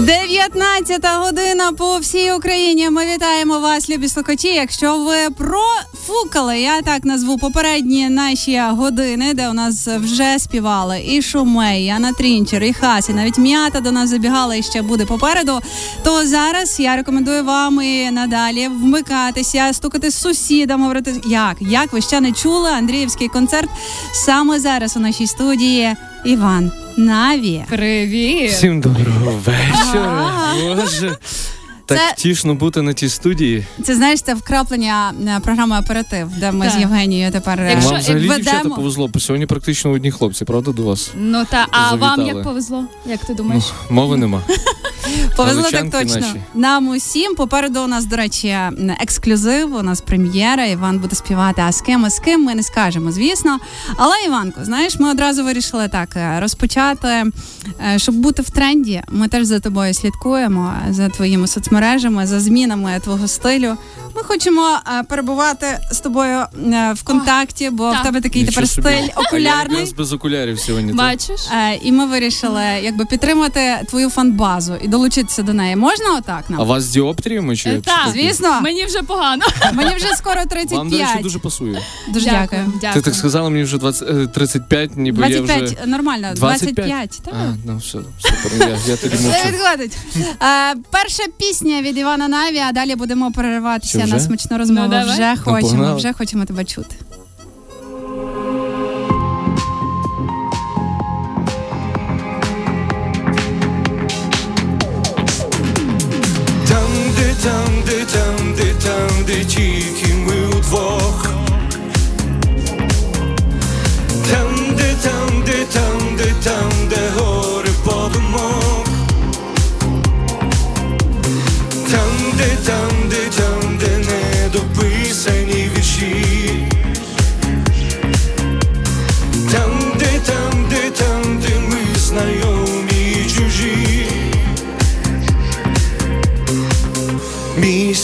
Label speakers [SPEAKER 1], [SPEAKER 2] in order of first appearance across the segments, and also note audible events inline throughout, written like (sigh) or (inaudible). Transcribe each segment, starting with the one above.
[SPEAKER 1] 19 година по всій Україні. Ми вітаємо вас, любі слухачі. Якщо ви профукали, я так назву попередні наші години, де у нас вже співали і Шумей, і Анна і Хас, і навіть м'ята до нас забігала і ще буде попереду. То зараз я рекомендую вам і надалі вмикатися, стукати з сусідами, говорити, як як ви ще не чули Андріївський концерт саме зараз у нашій студії. Іван Наві.
[SPEAKER 2] Привіт!
[SPEAKER 3] Всім доброго вечора. Боже. Так
[SPEAKER 1] Це-
[SPEAKER 3] тішно бути на тій студії.
[SPEAKER 1] Це знаєш, це вкраплення е, програми оператив, де ми
[SPEAKER 2] Так.
[SPEAKER 1] з Євгенією тепер е,
[SPEAKER 2] Якщо-
[SPEAKER 3] Вам взагалі дівчата
[SPEAKER 1] ведемо.
[SPEAKER 3] повезло, бо сьогодні практично одні хлопці, правда, до вас?
[SPEAKER 2] Ну та а вам як повезло? Як ти думаєш?
[SPEAKER 3] Ну, мови нема. (laughs)
[SPEAKER 1] Повезло так точно.
[SPEAKER 3] наші.
[SPEAKER 1] Нам усім. Попереду у нас, до речі, ексклюзив. У нас прем'єра. Іван буде співати. А з ким, а з ким ми не скажемо, звісно. Але Іванко, знаєш, ми одразу вирішили так е, розпочати, е, щоб бути в тренді. Ми теж за тобою слідкуємо за твоїми соцмережами, за змінами твого стилю. Ми хочемо е, перебувати з тобою в контакті, бо
[SPEAKER 2] так.
[SPEAKER 1] в тебе такий
[SPEAKER 3] Нічого
[SPEAKER 1] тепер
[SPEAKER 3] собі.
[SPEAKER 1] стиль
[SPEAKER 3] А я
[SPEAKER 1] окулярний.
[SPEAKER 3] без окулярів сьогодні.
[SPEAKER 2] Бачиш?
[SPEAKER 1] Е, І ми вирішили якби підтримати твою фан-базу і долучитися до неї. Можна отак
[SPEAKER 3] А вас з діоптріями чи?
[SPEAKER 2] Е, Так.
[SPEAKER 1] Звісно,
[SPEAKER 2] Мені вже погано.
[SPEAKER 1] мені вже скоро
[SPEAKER 3] Вам, до речі, дуже пасує.
[SPEAKER 1] Дуже дякую.
[SPEAKER 3] Ти так сказала, мені вже 20, е, 35, ніби я
[SPEAKER 1] 25,
[SPEAKER 3] вже...
[SPEAKER 1] нормально,
[SPEAKER 3] 25?
[SPEAKER 1] 25. Так.
[SPEAKER 3] А, ну все, супер, я, я (laughs) тоді мовчу.
[SPEAKER 1] відходить. Е, перша пісня від Івана Наві, а далі будемо перериватися на смачну розмову.
[SPEAKER 2] Ну,
[SPEAKER 1] вже хочемо, вже хочемо тебе чути.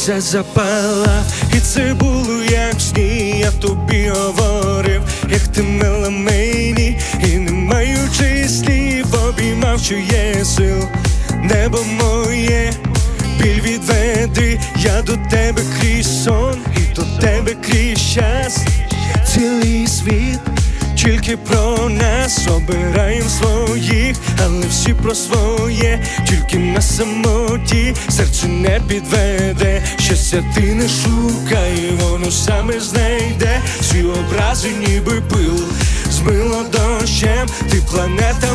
[SPEAKER 4] Місяць запала, і це було як в сні, я тобі говорив, як ти мила мені, і не маючи слів, обіймав, що є сил, небо моє, біль відведи, я до тебе крізь сон, і до тебе крізь час, цілий світ. Тільки про нас обираєм своїх, але всі про своє, тільки на самоті серце не підведе, щастя ти не шукай, воно саме знайде. Всі образи, ніби пил, змило дощем, ти планета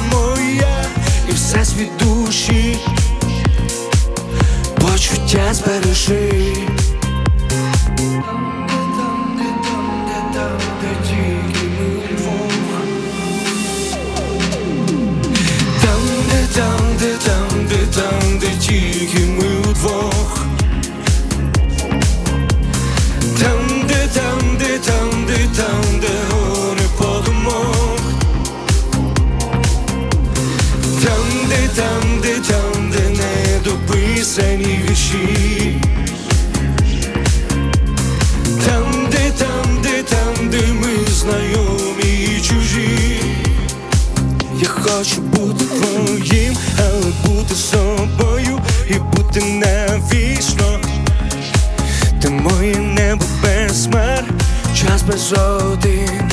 [SPEAKER 4] без один.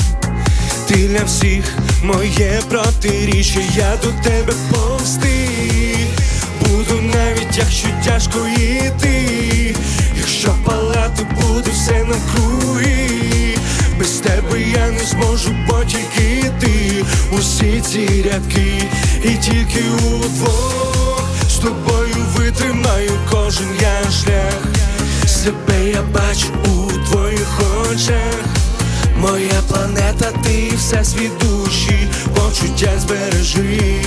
[SPEAKER 4] Ти для всіх моє протиріччя, я до тебе повсти. Буду навіть якщо тяжко йти, якщо палати буде все навкруги. Без тебе я не зможу, бо ти усі ці рядки, і тільки удвох з тобою витримаю кожен я шлях. Себе я бачу у. Моя планета, ти все світ почуття збережи.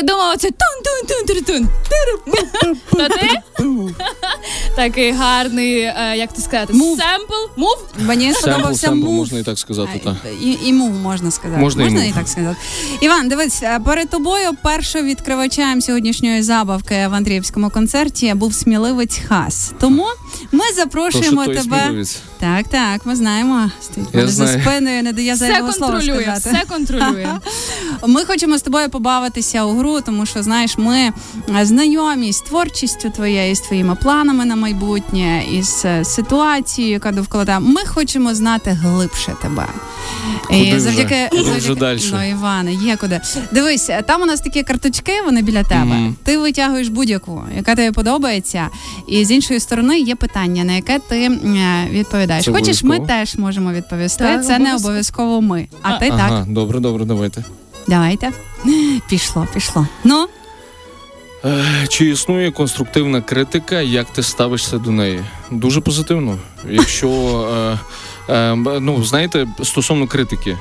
[SPEAKER 2] Придумав оце тун-тун-тун-тун-тун. То ти? (laughs) Такий гарний, е, як ти сказати,
[SPEAKER 1] Мув.
[SPEAKER 2] семпл, мув?
[SPEAKER 1] Мені
[SPEAKER 3] Семпл,
[SPEAKER 1] сподобався
[SPEAKER 3] семпл,
[SPEAKER 1] мув.
[SPEAKER 3] можна і так сказати, так.
[SPEAKER 1] І, і мув можна сказати.
[SPEAKER 3] Можна і
[SPEAKER 1] і так сказати. Іван, дивись, е, перед тобою першим відкривачем сьогоднішньої забавки в Андріївському концерті був сміливець Хас. Тому ми
[SPEAKER 3] То,
[SPEAKER 1] запрошуємо
[SPEAKER 3] той
[SPEAKER 1] тебе.
[SPEAKER 3] сміливець.
[SPEAKER 1] Так, так, ми знаємо. Стоїть мене за спиною, не дає зайвого слова сказати.
[SPEAKER 2] все контролює. (laughs)
[SPEAKER 1] Ми хочемо з тобою побавитися у гру, тому що знаєш, ми е, знайомі з творчістю твоєю, з твоїми планами на майбутнє, із е, ситуацією, яка довкола тебе. Ми хочемо знати глибше тебе.
[SPEAKER 3] Куди вже? Куди вже дальше?
[SPEAKER 1] Ну, Іване, є куди. Дивись, е, там у нас такі карточки, вони біля тебе.
[SPEAKER 3] Мгм.
[SPEAKER 1] Ти витягуєш будь-яку, яка тобі подобається. І з іншої сторони є питання, на яке ти м, відповідаєш.
[SPEAKER 3] Це
[SPEAKER 1] Хочеш, ми
[SPEAKER 3] обов'язково?
[SPEAKER 1] теж можемо відповісти.
[SPEAKER 2] Так,
[SPEAKER 1] Це не
[SPEAKER 2] обов'язково.
[SPEAKER 1] обов'язково ми. А ти так.
[SPEAKER 3] Ага, добре, добре, давайте.
[SPEAKER 1] Давайте. Пішло, пішло. Ну,
[SPEAKER 3] Е, Чи існує конструктивна критика, як ти ставишся до неї? Дуже позитивно. Якщо е, е, ну знаєте, стосовно критики.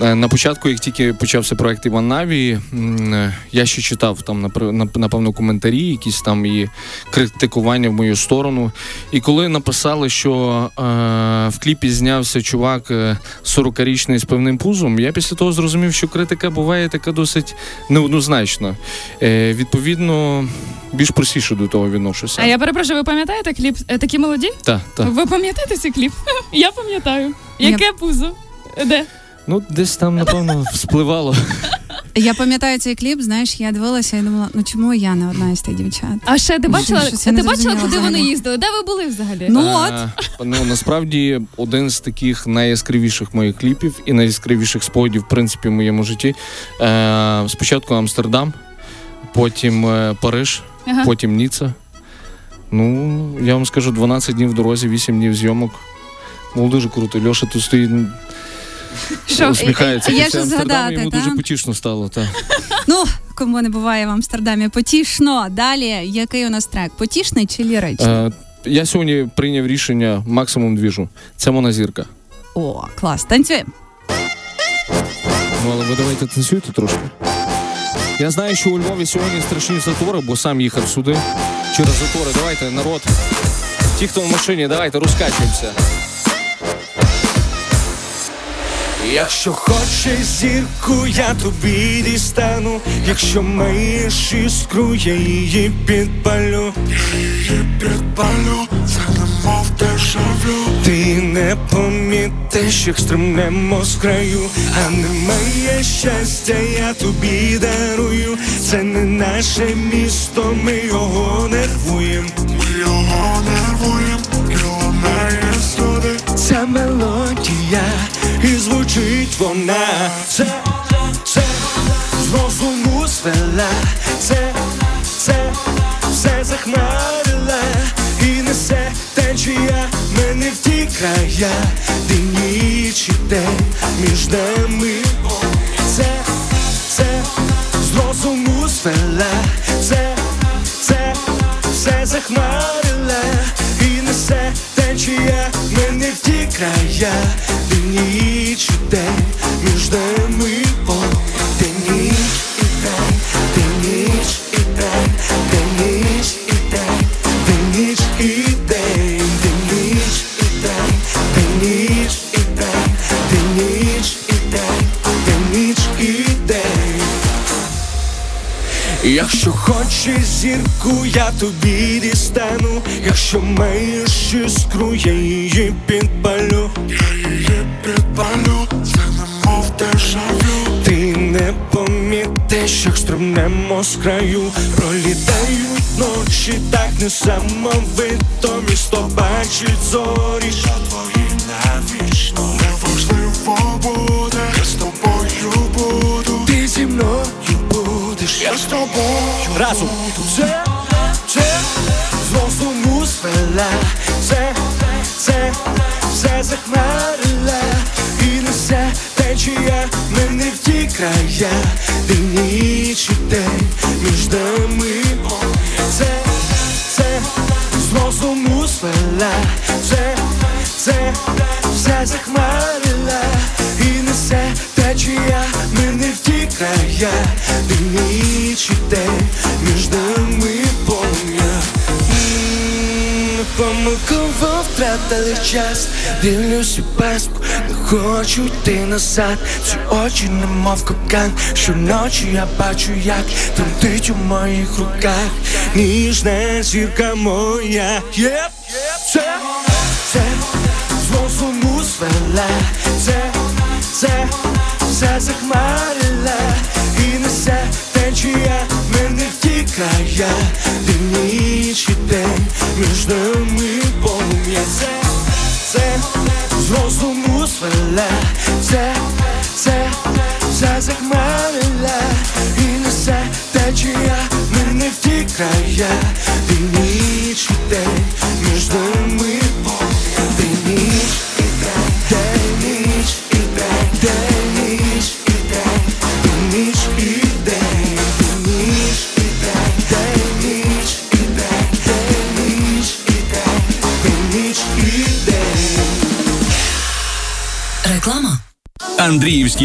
[SPEAKER 3] Е, На початку, як тільки почався проект Іван Наві, е, я ще читав там напевно коментарі, якісь там і критикування в мою сторону. І коли написали, що е, в кліпі знявся чувак е, 40-річний з певним пузом, я після того зрозумів, що критика буває така досить неоднозначна. Е, відповідно, більш простіше до того відношуся.
[SPEAKER 2] А я перепрошую, ви пам'ятаєте кліп е, такі молоді?
[SPEAKER 3] Так, так.
[SPEAKER 2] Ви пам'ятаєте цей кліп? (laughs) Я пам'ятаю. Яке пузо? Де?
[SPEAKER 3] Ну, десь там, напевно, вспливало.
[SPEAKER 1] я пам'ятаю цей кліп, знаєш, я дивилася і думала, ну чому я не одна із тих дівчат?
[SPEAKER 2] А ще ти бачила,
[SPEAKER 1] Щось я не
[SPEAKER 2] ти бачила,
[SPEAKER 1] зрозуміла
[SPEAKER 2] куди вони
[SPEAKER 1] взагалі.
[SPEAKER 2] їздили? Де ви були взагалі?
[SPEAKER 1] Ну от.
[SPEAKER 3] Е, ну насправді один з таких найяскравіших моїх кліпів і найяскравіших спогадів, в принципі, в моєму житті. Е, спочатку Амстердам, потім е, Париж,
[SPEAKER 2] Ага.
[SPEAKER 3] потім Ніцца. Ну, я вам скажу, 12 днів в дорозі, 8 днів зйомок. Було дуже круто. Льоша тут стоїть,
[SPEAKER 2] Що?
[SPEAKER 3] усміхається. Після
[SPEAKER 1] що згадати,
[SPEAKER 3] йому
[SPEAKER 1] та?
[SPEAKER 3] дуже потішно стало. Та.
[SPEAKER 1] Ну, кому не буває в Амстердамі потішно. Далі, який у нас трек? Потішний чи ліричний?
[SPEAKER 3] Е, я сьогодні прийняв рішення максимум двіжу. Це моназірка.
[SPEAKER 1] О, клас, танцюємо.
[SPEAKER 3] Ну, але ви давайте танцюйте трошки. Я знаю, що у Львові сьогодні страшні затори, бо сам їхав сюди. Через затори. Давайте, народ. Ті, хто в машині, давайте розкачуємося.
[SPEAKER 4] Якщо хочеш зірку, я тобі дістану. Якщо маєш іскру, я її підпалю. Я її підпалю, це немов дежавю. Ти не помітиш, як стрибнемо з краю, а немає щастя, я тобі дарую. Це не наше місто, ми його нервуємо. Ми його нервуємо, і лунає сюди. Ця мелодія, і звучить вона. Це, це з розуму звела. Це, це все захмарила і несе течія мене в ті края, де ніч і день між нами. Це, це з розуму звела. Помітиш, як стрибнемо з краю. Пролітають ночі, так несамовито місто бачить зорі. Що твої навічно неважливо буде. Я з тобою буду. Ти зі мною будеш. Я з тобою разом. Це, це з розуму звела. Края, де ніч і день між нами. Це, це з розуму звела. Це, це все захмарила і несе течія мене в ті края, де ніч і день між нами М, Помилково втратили час, дивлюсь у пастку, не хочу йти назад. Ці очі немов капкан, щоночі я бачу, як тремтить у моїх руках. Ніжна зірка моя. Єп, це, це з розуму звела, це, це, все захмарила і несе течія, мене втікає, ти ніч і день між нами полум'я. Це, це з розуму звела, це, це,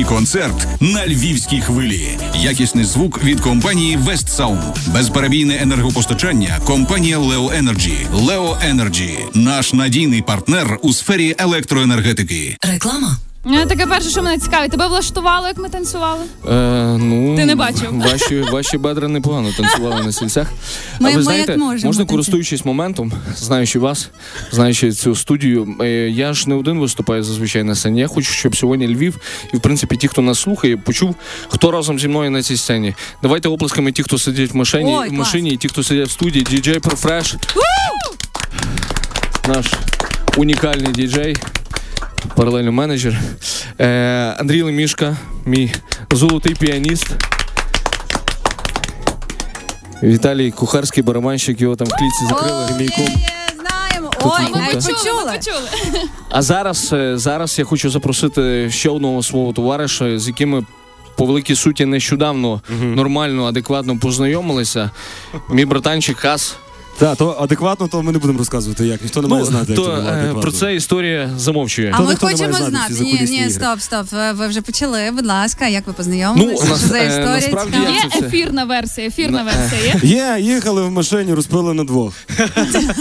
[SPEAKER 5] Андріївський концерт на львівській хвилі. Якісний звук від компанії West. Безперебійне енергопостачання. Компанія Leo Energy. Leo Energy – наш надійний партнер у сфері електроенергетики.
[SPEAKER 6] Реклама.
[SPEAKER 2] Е, Таке перше, що мене цікавить. Тебе влаштувало, як ми танцювали?
[SPEAKER 3] Е, ну,
[SPEAKER 2] Ти не бачив.
[SPEAKER 3] Ваші, ваші бедра непогано (laughs) танцювали на сільцях.
[SPEAKER 1] Ми-
[SPEAKER 3] а ви
[SPEAKER 1] ми
[SPEAKER 3] знаєте,
[SPEAKER 1] як можемо
[SPEAKER 3] можна користуючись моментом, знаючи вас, знаючи цю студію, е, я ж не один виступаю зазвичай на сцені. Я хочу, щоб сьогодні Львів, і в принципі ті, хто нас слухає, почув, хто разом зі мною на цій сцені. Давайте оплесками ті, хто сидять в машині,
[SPEAKER 1] Ой,
[SPEAKER 3] в
[SPEAKER 1] клас.
[SPEAKER 3] машині, і ті, хто сидять в студії, діджей Профреш. Наш унікальний діджей. Паралельно менеджер. Е, Андрій Лемішка, мій золотий піаніст. Віталій Кухарський барабанщик, його там в клітці закрили
[SPEAKER 1] знаємо. Ой,
[SPEAKER 2] ми почули.
[SPEAKER 3] А зараз, е, зараз я хочу запросити ще одного свого товариша, з яким ми по великій суті нещодавно нормально, адекватно познайомилися. Мій братанчик Хас.
[SPEAKER 7] Так, то адекватно, то ми не будемо розказувати, як ніхто не має знати, як
[SPEAKER 3] то,
[SPEAKER 7] це було
[SPEAKER 3] е,
[SPEAKER 7] адекватно.
[SPEAKER 3] про це історія замовчує.
[SPEAKER 1] А
[SPEAKER 7] То
[SPEAKER 1] ми
[SPEAKER 7] ніхто не
[SPEAKER 1] хочемо
[SPEAKER 7] має знати
[SPEAKER 1] знати. Ні,
[SPEAKER 7] закулісні
[SPEAKER 1] ні,
[SPEAKER 7] ігри.
[SPEAKER 1] стоп, стоп. Ви, ви вже почали. Будь ласка, як ви
[SPEAKER 3] Ну,
[SPEAKER 1] познайомилися?
[SPEAKER 3] у
[SPEAKER 1] Що за
[SPEAKER 3] е,
[SPEAKER 1] історія?
[SPEAKER 3] насправді
[SPEAKER 1] цікава?
[SPEAKER 2] Є
[SPEAKER 3] це
[SPEAKER 2] ефірна версія, ефірна версія є.
[SPEAKER 7] Є, їхали в машині, розпили на двох.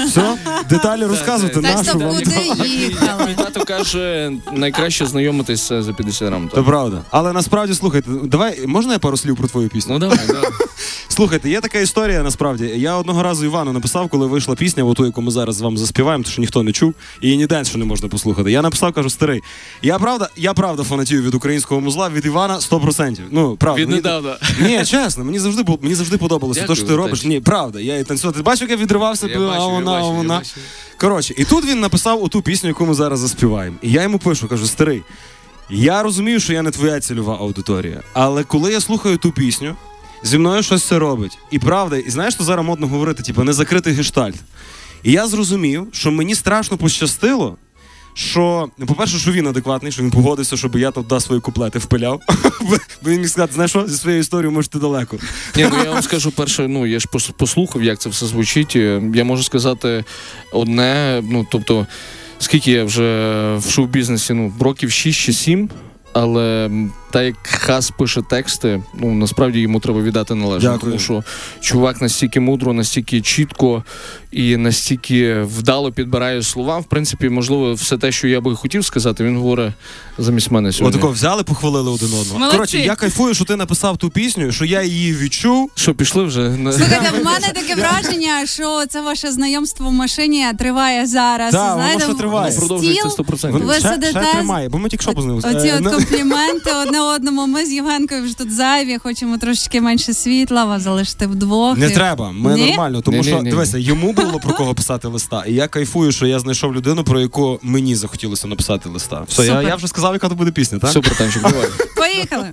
[SPEAKER 7] Все? Деталі розказувати
[SPEAKER 1] Так,
[SPEAKER 7] нашу
[SPEAKER 1] стоп,
[SPEAKER 7] вам.
[SPEAKER 1] куди їхали?
[SPEAKER 3] Мій тато каже, найкраще знайомитися за 50 грам.
[SPEAKER 7] То правда. Але насправді слухайте, давай, можна я пару слів про твою пісню?
[SPEAKER 3] Ну давай, давай. (laughs)
[SPEAKER 7] Слухайте, є така історія насправді. Я одного разу Івану написав, коли вийшла пісня, оту, яку ми зараз з вами заспіваємо, тому що ніхто не чув, і її ніде що не можна послухати. Я написав, кажу, старий. Я правда, я правда фанатію від українського музла, від Івана 100%. Ну, правда. мені-
[SPEAKER 3] Віднедавна.
[SPEAKER 7] Ні, чесно, мені завжди було- мені завжди подобалося те, що ти робиш. Ні, правда. Я і танцювати. Ти бачив, як я відривався,
[SPEAKER 3] Я
[SPEAKER 7] а
[SPEAKER 3] я
[SPEAKER 7] вона, а
[SPEAKER 3] я
[SPEAKER 7] вона. Коротше, і тут він написав оту пісню, яку ми зараз заспіваємо. І я йому пишу, кажу, старий. Я розумію, що я не твоя цільова аудиторія, але коли я слухаю ту пісню, зі мною щось це робить. І правда, і знаєш, що зараз модно говорити, типу, незакритий гештальт. І я зрозумів, що мені страшно пощастило. Що, ну, по-перше, що він адекватний, що він погодився, щоб я туди свої куплети впиляв. (laughs) Бо він міг сказати, знаєш що, зі своєю історією можете далеко.
[SPEAKER 3] Ні, ну я вам скажу перше, ну я ж послухав, як це все звучить. Я можу сказати одне, ну тобто, скільки я вже в шоу-бізнесі, ну, років 6 чи 7, але та як Хас пише тексти, ну насправді йому треба віддати належне.
[SPEAKER 7] Дякую.
[SPEAKER 3] Тому що чувак настільки мудро, настільки чітко і настільки вдало підбирає слова. В принципі, можливо, все те, що я би хотів сказати, він говорить замість мене сьогодні.
[SPEAKER 7] Отако взяли, похвалили один одного.
[SPEAKER 2] Молодці.
[SPEAKER 7] Коротше, я кайфую, що ти написав ту пісню, що я її відчув.
[SPEAKER 3] Що пішли вже на
[SPEAKER 1] Слухайте, в мене таке враження, що це ваше знайомство в машині триває зараз.
[SPEAKER 7] Так, воно ще триває.
[SPEAKER 3] Воно продовжується 100%.
[SPEAKER 1] Ви
[SPEAKER 7] ще,
[SPEAKER 1] сидите
[SPEAKER 7] ще тримає, бо ми тільки що познайомилися.
[SPEAKER 1] Оці
[SPEAKER 7] Е,
[SPEAKER 1] от
[SPEAKER 7] ну,
[SPEAKER 1] компліменти одне одному. Ми з Євгенкою вже тут зайві, хочемо трошечки менше світла, вас залишити вдвох.
[SPEAKER 7] Не
[SPEAKER 1] І-
[SPEAKER 7] треба, ми
[SPEAKER 1] Ні?
[SPEAKER 7] нормально, тому
[SPEAKER 3] Ні-ні-ні.
[SPEAKER 7] що дивися, йому було про кого писати листа. І я кайфую, що я знайшов людину, про яку мені захотілося написати листа. Все, я,
[SPEAKER 1] Супер.
[SPEAKER 7] я вже сказав, яка то буде пісня, так?
[SPEAKER 3] Супер, танчик, давай. (laughs)
[SPEAKER 1] Поїхали.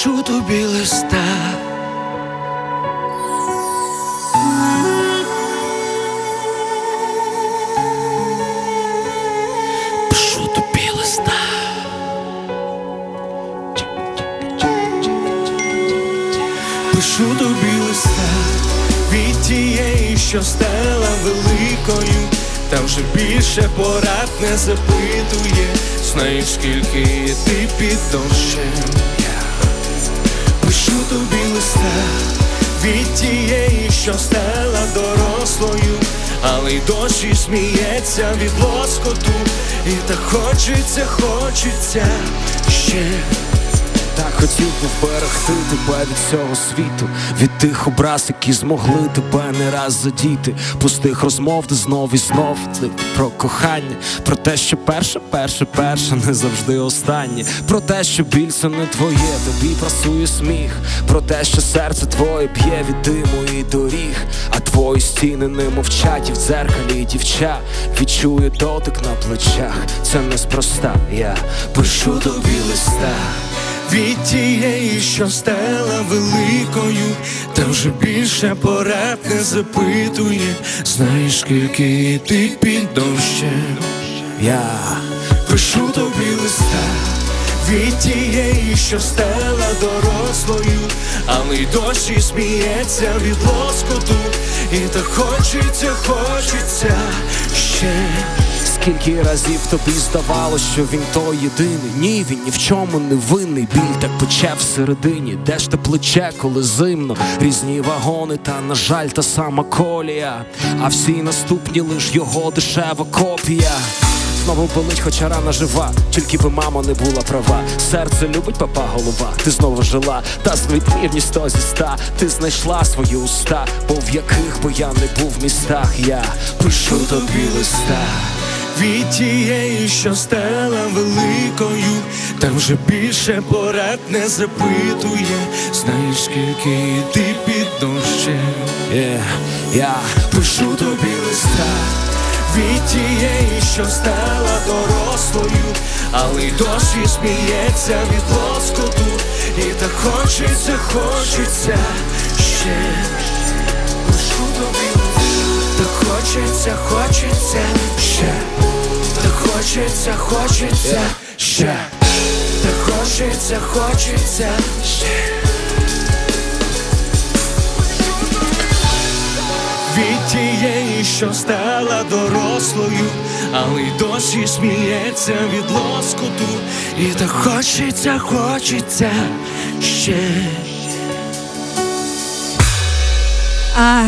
[SPEAKER 4] Пишу тобі листа. Пишу тобі листа. Пишу тобі листа від тієї що стала великою, та вже більше порад не запитує, знаєш, скільки ти під дощем. Пишу тобі листа від тієї, що стала дорослою, але й досі сміється від лоскоту, і так хочеться, хочеться ще.
[SPEAKER 6] Так хотів би вберегти тебе від цього світу, від тих образ, які змогли тебе не раз задіти, пустих розмов, де знов і знов ти про кохання, про те, що перше, перше, перше, не завжди останнє, про те, що біль це не твоє, тобі прасує сміх, про те, що серце твоє б'є від диму і доріг, а твої стіни не мовчать і в дзеркалі дівча відчує дотик на плечах. Це неспроста, я пишу тобі листа.
[SPEAKER 4] Від тієї, що стала великою, та вже більше порад не запитує, знаєш, скільки ти під дощем.
[SPEAKER 6] Я
[SPEAKER 4] Пишу тобі листа від тієї, що стала дорослою, але й досі сміється від лоскоту, і так хочеться, хочеться ще.
[SPEAKER 6] Скільки разів тобі здавалось, що він той єдиний? Ні, він ні в чому не винний. Біль так пече всередині. Де ж те плече, коли зимно? Різні вагони, та, на жаль, та сама колія. А всі наступні лиш його дешева копія. Знову болить, хоча рана жива, тільки би мама не була права. Серце любить папа голова, ти знову жила, та звітмірність сто зі ста. Ти знайшла свої уста, бо в яких би я не був містах, я пишу тобі листа.
[SPEAKER 4] Від тієї, що стала великою, та вже більше порад не запитує, знаєш, скільки ти під дощем.
[SPEAKER 6] Yeah, я
[SPEAKER 4] Пишу тобі листа від тієї, що стала дорослою, але й досі сміється від лоскоту, і так хочеться, хочеться ще. Пишу тобі листа, так хочеться, хочеться ще. Хочеться, хочеться ще. Так хочеться, хочеться ще. від тієї, що стала дорослою, але й досі сміється від лоскоту, і так хочеться, хочеться ще.
[SPEAKER 1] А,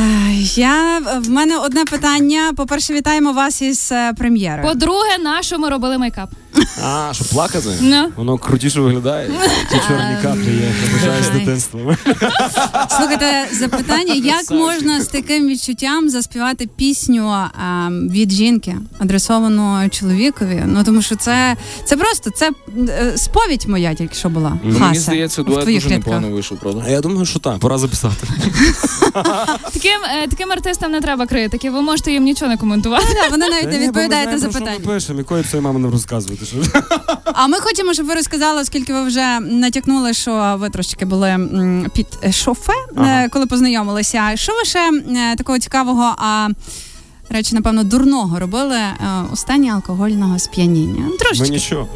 [SPEAKER 1] я в мене одне питання. По-перше, вітаємо вас із е, прем'єрою.
[SPEAKER 2] По-друге, на що ми робили мейкап?
[SPEAKER 6] А, що плакати?
[SPEAKER 2] Ну.
[SPEAKER 6] Воно крутіше виглядає. (laughs) Ті чорні каплі я побажаю з дитинства. (laughs)
[SPEAKER 1] Слухайте, запитання: як можна з таким відчуттям заспівати пісню а, від жінки, адресовану чоловікові? Ну тому що це, це просто це е, сповідь моя тільки що була.
[SPEAKER 3] Ну,
[SPEAKER 1] Хасе,
[SPEAKER 3] мені здається, дует дуже непогано вийшов, правда?
[SPEAKER 6] А я думаю, що так, пора записати. (laughs)
[SPEAKER 2] Таким, е, таким артистам не треба критики, ви можете їм нічого не коментувати.
[SPEAKER 1] Вони навіть не відповідають на
[SPEAKER 6] Ми
[SPEAKER 1] запитання.
[SPEAKER 6] пишемо, якої цієї мами не розказувати. (laughs)
[SPEAKER 1] А ми хочемо, щоб ви розказали, оскільки ви вже натякнули, що ви трошки були під е, шофе, ага. коли познайомилися. Що ви ще е, такого цікавого, а речі, напевно, дурного робили е, у стані алкогольного сп'яніння? Трошечки.
[SPEAKER 7] Ми нічого.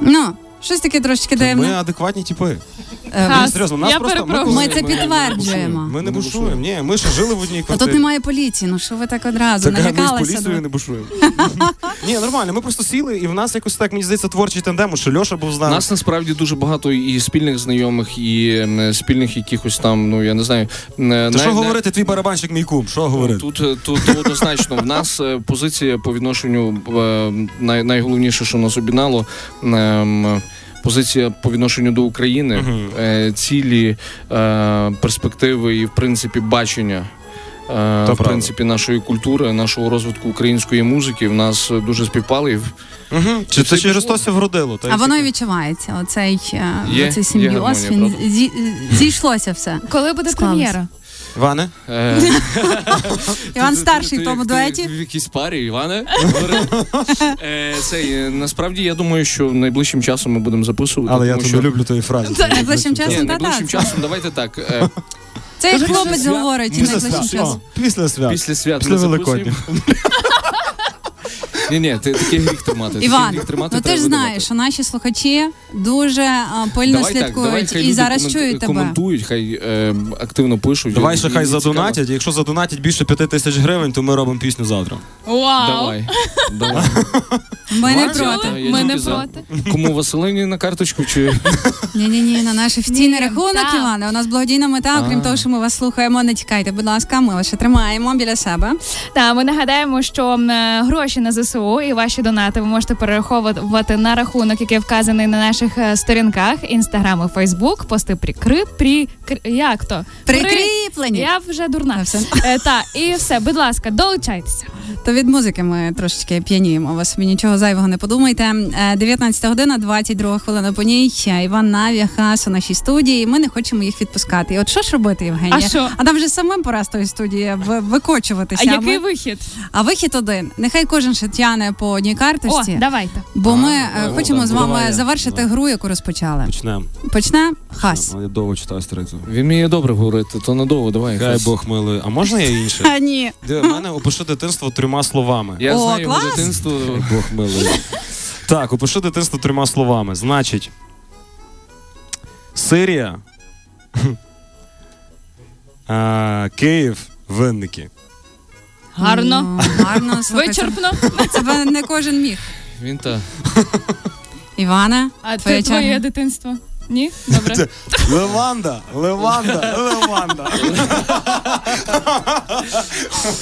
[SPEAKER 1] Ну, щось таке трошечки
[SPEAKER 7] Ми адекватні типи.
[SPEAKER 1] Е,
[SPEAKER 7] Ні, серйозно, нас
[SPEAKER 2] я
[SPEAKER 7] просто- ми
[SPEAKER 2] перепрошую.
[SPEAKER 1] Ми це підтверджуємо.
[SPEAKER 7] Ми не бушуємо. Ні, ми ще жили в одній
[SPEAKER 1] А
[SPEAKER 7] квартирі.
[SPEAKER 1] тут немає поліції, ну що ви так одразу
[SPEAKER 7] Так, ми з
[SPEAKER 1] налякалися?
[SPEAKER 7] поліцією не бушуємо. (laughs) Ні, нормально, ми просто сіли, і в нас якось так, мені здається, творчий тандем, що Льоша був з
[SPEAKER 3] У
[SPEAKER 7] нами.
[SPEAKER 3] нас насправді дуже багато і спільних знайомих, і м, спільних якихось там, ну я не знаю.
[SPEAKER 7] Та що говорити, твій барабанщик мій кум, що говорити?
[SPEAKER 3] Тут, е, тут однозначно в нас е, позиція по відношенню е, най, найголовніше, що нас об'єднало. ем, Позиція по відношенню до України, е, цілі, е, перспективи і, в принципі, бачення. е,
[SPEAKER 7] То
[SPEAKER 3] В
[SPEAKER 7] правда.
[SPEAKER 3] принципі, нашої культури, нашого розвитку української музики в нас дуже співпали.
[SPEAKER 7] Угу. Чи це через то все вродило? Та
[SPEAKER 1] А воно і відчувається. Оцей,
[SPEAKER 3] Є-
[SPEAKER 1] оцей
[SPEAKER 3] є гармонія,
[SPEAKER 1] Він зі, зійшлося все.
[SPEAKER 2] Коли буде
[SPEAKER 1] Склалось.
[SPEAKER 2] прем'єра?
[SPEAKER 7] Іване?
[SPEAKER 3] е,
[SPEAKER 1] Іван старший в тому дуеті.
[SPEAKER 3] В якійсь парі, Іване. Е, Цей, е, насправді я думаю, що найближчим часом ми будемо записувати.
[SPEAKER 7] Але я
[SPEAKER 3] тут
[SPEAKER 7] не люблю тої фрази.
[SPEAKER 1] Найближчим часом,
[SPEAKER 3] найближчим часом, давайте так. е,
[SPEAKER 1] Цей хлопець говорить.
[SPEAKER 7] Після свят. Після свят
[SPEAKER 3] Після
[SPEAKER 7] Великодня.
[SPEAKER 3] Ні, ні, ти такий гріх тримати. такий
[SPEAKER 1] Іван,
[SPEAKER 3] гріх тримати
[SPEAKER 1] ну ти
[SPEAKER 3] треба
[SPEAKER 1] ж знаєш, що наші слухачі дуже а, пильно
[SPEAKER 3] Давай так, давай,
[SPEAKER 1] слідкують
[SPEAKER 3] хай
[SPEAKER 1] і
[SPEAKER 3] люди
[SPEAKER 1] зараз
[SPEAKER 3] комент-
[SPEAKER 1] чують тебе.
[SPEAKER 3] коментують, хай е, активно пишуть.
[SPEAKER 7] Давай ще
[SPEAKER 3] і
[SPEAKER 7] хай
[SPEAKER 3] цікаво.
[SPEAKER 7] задонатять. Якщо задонатять більше п'яти тисяч гривень, то ми робимо пісню завтра.
[SPEAKER 2] Вау!
[SPEAKER 3] Давай. давай. (laughs)
[SPEAKER 1] Ми не проти.
[SPEAKER 3] Я
[SPEAKER 2] Ми
[SPEAKER 3] тільки
[SPEAKER 2] не
[SPEAKER 3] за.
[SPEAKER 2] проти.
[SPEAKER 3] Кому Василині на карточку чи
[SPEAKER 1] Ні, ні, ні, на наш офіційний
[SPEAKER 2] Ні,
[SPEAKER 1] рахунок,
[SPEAKER 2] так.
[SPEAKER 1] Іване. У нас благодійна мета, окрім
[SPEAKER 3] А.
[SPEAKER 1] того, що ми вас слухаємо. Не тікайте, будь ласка, ми вас ще тримаємо біля себе.
[SPEAKER 2] Та ми нагадаємо, що м, е, гроші на ЗСУ і ваші донати ви можете перераховувати на рахунок, який вказаний на наших е, сторінках інстаграм і Фейсбук. Пости прикри, при як то При-
[SPEAKER 1] Прикріплені.
[SPEAKER 2] Я вже дурна.
[SPEAKER 1] Все.
[SPEAKER 2] Е, та і все, будь ласка, долучайтеся.
[SPEAKER 1] То від музики ми трошечки п'яніємо. Ви собі нічого зайвого не подумайте. Е, 19 година, 22 хвилина по ній. Іван Навія, Хас у нашій студії. Ми не хочемо їх відпускати. І от що ж робити, Євгенія?
[SPEAKER 2] А що?
[SPEAKER 1] А нам вже самим пора з тої студії викочуватися.
[SPEAKER 2] А який
[SPEAKER 1] Ми-
[SPEAKER 2] вихід?
[SPEAKER 1] а вихід один. Нехай кожен ще тяне по одній
[SPEAKER 2] О, давайте.
[SPEAKER 1] Бо ми
[SPEAKER 3] А,
[SPEAKER 1] е,
[SPEAKER 3] давай,
[SPEAKER 1] хочемо
[SPEAKER 3] так,
[SPEAKER 1] з вами
[SPEAKER 7] давай
[SPEAKER 1] завершити
[SPEAKER 7] Давай.
[SPEAKER 1] гру, яку розпочали.
[SPEAKER 7] Почнемо.
[SPEAKER 1] Почне хас.
[SPEAKER 7] Я довго читаю стрицю.
[SPEAKER 3] він вміє добре говорити, то надовго, давай.
[SPEAKER 7] Хай
[SPEAKER 3] Хас.
[SPEAKER 7] Бог милує. А можна я інше? (laughs)
[SPEAKER 1] А ні.
[SPEAKER 7] Де в мене опиши дитинство трьома словами.
[SPEAKER 3] Я
[SPEAKER 1] О,
[SPEAKER 3] знаю його
[SPEAKER 1] клас!
[SPEAKER 3] дитинство.
[SPEAKER 7] Бог милує. Так, опиши дитинство трьома словами. Значить, Сирія, (laughs) а, Київ, винники.
[SPEAKER 2] Гарно.
[SPEAKER 1] Ну, Гарно. слухай,
[SPEAKER 2] Вичерпно.
[SPEAKER 1] Це, не кожен міг.
[SPEAKER 3] Він та.
[SPEAKER 1] Івана,
[SPEAKER 2] А
[SPEAKER 1] твоя
[SPEAKER 2] це твоє
[SPEAKER 1] черга.
[SPEAKER 2] дитинство? Ні? Добре.
[SPEAKER 7] Леванда, Леванда, Леванда.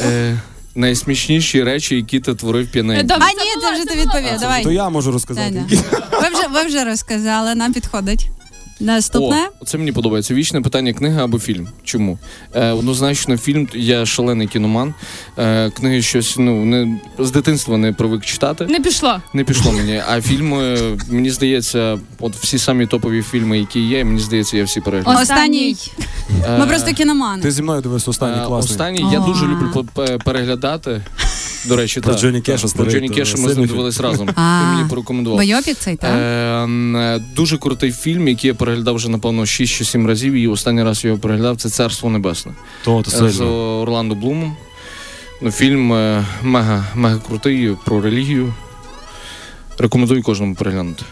[SPEAKER 3] Е, найсмішніші речі, які ти творив п'яненький.
[SPEAKER 2] Добре,
[SPEAKER 1] А ні, це вже ти відповів. Давай.
[SPEAKER 7] То я можу розказати.
[SPEAKER 1] Таня. Ви вже, ви вже розказали, нам підходить. Наступне.
[SPEAKER 3] О, це мені подобається. Вічне питання книга або фільм. Чому? Е, однозначно, фільм, я шалений кіноман. Е, книги щось ну, не, з дитинства не привик читати.
[SPEAKER 2] Не пішло.
[SPEAKER 3] Не пішло мені. А фільми, мені здається, от всі самі топові фільми, які є, мені здається, я всі перегляну.
[SPEAKER 1] Останній.
[SPEAKER 3] Е,
[SPEAKER 1] Ми просто кіномани.
[SPEAKER 7] Ти зі мною дивився останній
[SPEAKER 3] е,
[SPEAKER 7] класний.
[SPEAKER 3] Останній я дуже люблю переглядати. До речі,
[SPEAKER 7] Про Джоні Кеша
[SPEAKER 3] Про
[SPEAKER 7] то
[SPEAKER 3] Кеша ми з ним дивились разом. (laughs) Він мені порекомендував.
[SPEAKER 1] Бойопік цей, так?
[SPEAKER 3] Е, е, дуже крутий фільм, який я переглядав вже, напевно, 6 чи 7 разів, і останній раз я його переглядав це Царство Небесне.
[SPEAKER 7] То, то
[SPEAKER 3] Е, З. Орландо Блумом. Ну, фільм е, мега, мега крутий про релігію. Рекомендую кожному переглянути.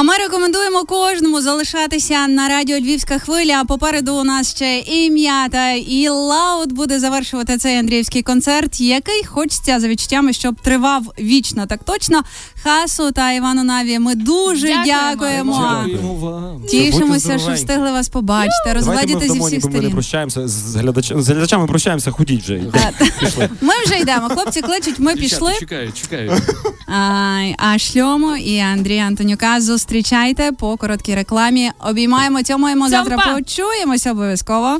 [SPEAKER 1] А ми рекомендуємо кожному залишатися на радіо Львівська хвиля. Попереду у нас ще і м'ята, і лаут буде завершувати цей Андріївський концерт, який хочеться за відчуттями, щоб тривав вічно. Так точно. Хасу та Івану Наві. Ми дуже
[SPEAKER 2] Дякуємо.
[SPEAKER 1] дякуємо.
[SPEAKER 3] вам.
[SPEAKER 1] Тішимося, що встигли вас побачити,
[SPEAKER 7] ми
[SPEAKER 1] зі всіх
[SPEAKER 7] ніби ми не прощаємося з глядачами. З глядачами прощаємося, ходіть вже.
[SPEAKER 1] Ми вже йдемо. Хлопці кличуть, ми пішли.
[SPEAKER 3] Чекаю, чекаю.
[SPEAKER 1] А, а Шльому і Андрія Антонюка зустрічайте по короткій рекламі. Обіймаємо, цьомаємо. Завтра почуємося обов'язково.